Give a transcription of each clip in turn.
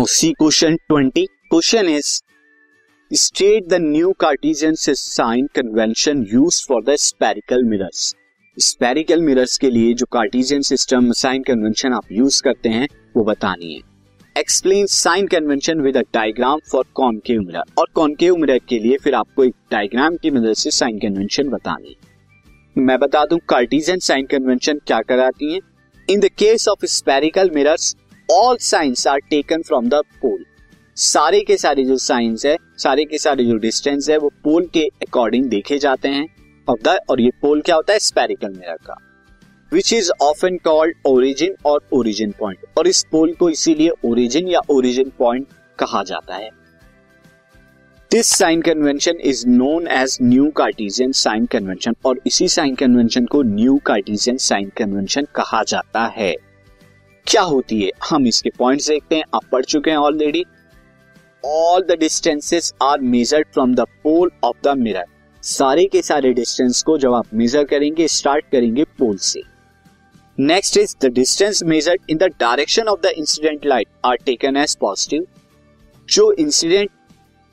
Now see question 20. Question is, state the new Cartesian sign convention used for the spherical mirrors. Spherical mirrors के लिए जो Cartesian system sign convention आप use करते हैं, वो बतानी है explain sign convention with a diagram for concave mirror और कॉनकेव मिरर के लिए फिर आपको एक डायग्राम की मदद से साइन कन्वेंशन बतानी है मैं बता दूँ कार्टिजियन साइन कन्वेंशन क्या कराती है in the case of spherical mirrors all science are taken from the pole सारे के सारे जो साइंस है, सारे के सारे जो डिस्टेंस है, वो पोल के अकॉर्डिंग देखे जाते हैं। ऑफ़ और ये पोल क्या होता है? स्पेरिकल मिरर का। Which is often called origin और ओरिजिन पॉइंट और इस पोल को इसीलिए ओरिजिन या ओरिजिन पॉइंट कहा जाता है। This sign convention is known as new Cartesian sign convention और इसी साइन कन्वेंशन को न्यू कार्टिजियन साइन कन्वेंशन कहा जाता है। क्या होती है? हम इसके पॉइंट्स देखते हैं। आप पढ़ चुके हैं already all the distances are measured from the pole of the mirror सारे के सारे डिस्टेंस को जब आप मेजर करेंगे स्टार्ट करेंगे पोल से। Next is the distance measured in the direction of the incident light are taken as positive जो इंसिडेंट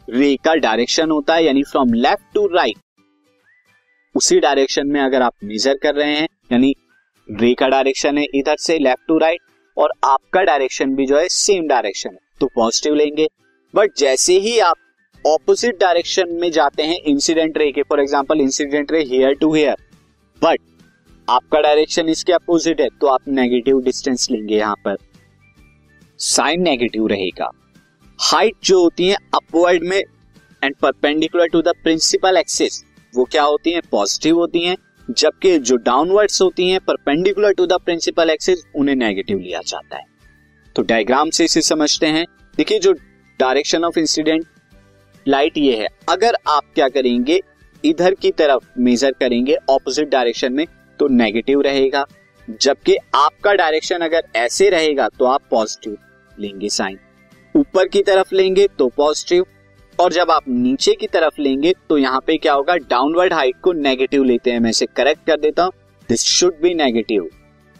रे का डायरेक्शन होता है, यानी फ्रॉम लेफ़्ट टू राइट उसी डायरेक्शन में अगर आप मेजर कर रहे हैं, यानी रे का डायरेक्शन है इधर से लेफ़्ट टू राइट और आपका डायरेक्शन भी जो है सेम डायरेक्शन है। तो पॉजिटिव लेंगे। बट जैसे ही आप ऑपोजिट डायरेक्शन में जाते हैं इंसिडेंट रे के for example incident ray here to here but आपका डायरेक्शन इसके अपोजिट है तो आप नेगेटिव डिस्टेंस लेंगे यहाँ पर। साइन नेगेटिव रहेगा। हाइट जो होती है अपवर्ड में and perpendicular to the principal axis वो क्या होती है? पॉजिटिव होती हैं। जबकि जो डाउनवर्ड्स होती हैं perpendicular to the principal axis उन्हें नेगेटिव लिया जाता है। तो डायग्राम से इसे समझते हैं। देखिए जो डायरेक्शन ऑफ़ इंसिडेंट लाइट ये है। अगर आप क्या करेंगे, इधर की तरफ़ मेजर करेंगे ऑपोजिट डायरेक्शन में तो नेगेटिव रहेगा। जबकि आपका डायरेक्शन अगर ऐसे रहेगा तो आप पॉजिटिव लेंगे साइन ऊपर की तरफ़ लेंगे तो पॉजिटिव और जब आप नीचे की तरफ़ लेंगे तो यहाँ पे क्या होगा? डाउनवर्ड हाइट को नेगेटिव लेते हैं। मैं इसे करेक्ट कर देता हूँ। दिस शुड बी नेगेटिव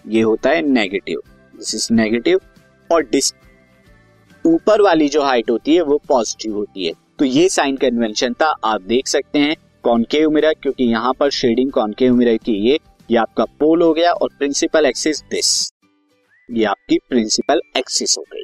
ये होता है नेगेटिव दिस इज़ नेगेटिव और डिस ऊपर वाली जो हाइट होती है, वो पॉजिटिव होती है। तो ये साइन कन्वेंशन था। आप देख सकते हैं कॉनकेव मिरर क्योंकि यहाँ पर शेडिंग कॉनकेव मिरर की ये ये आपका पोल हो गया और प्रिंसिपल एक्सिस दिस ये आपकी प्रिंसिपल एक्सिस हो गई।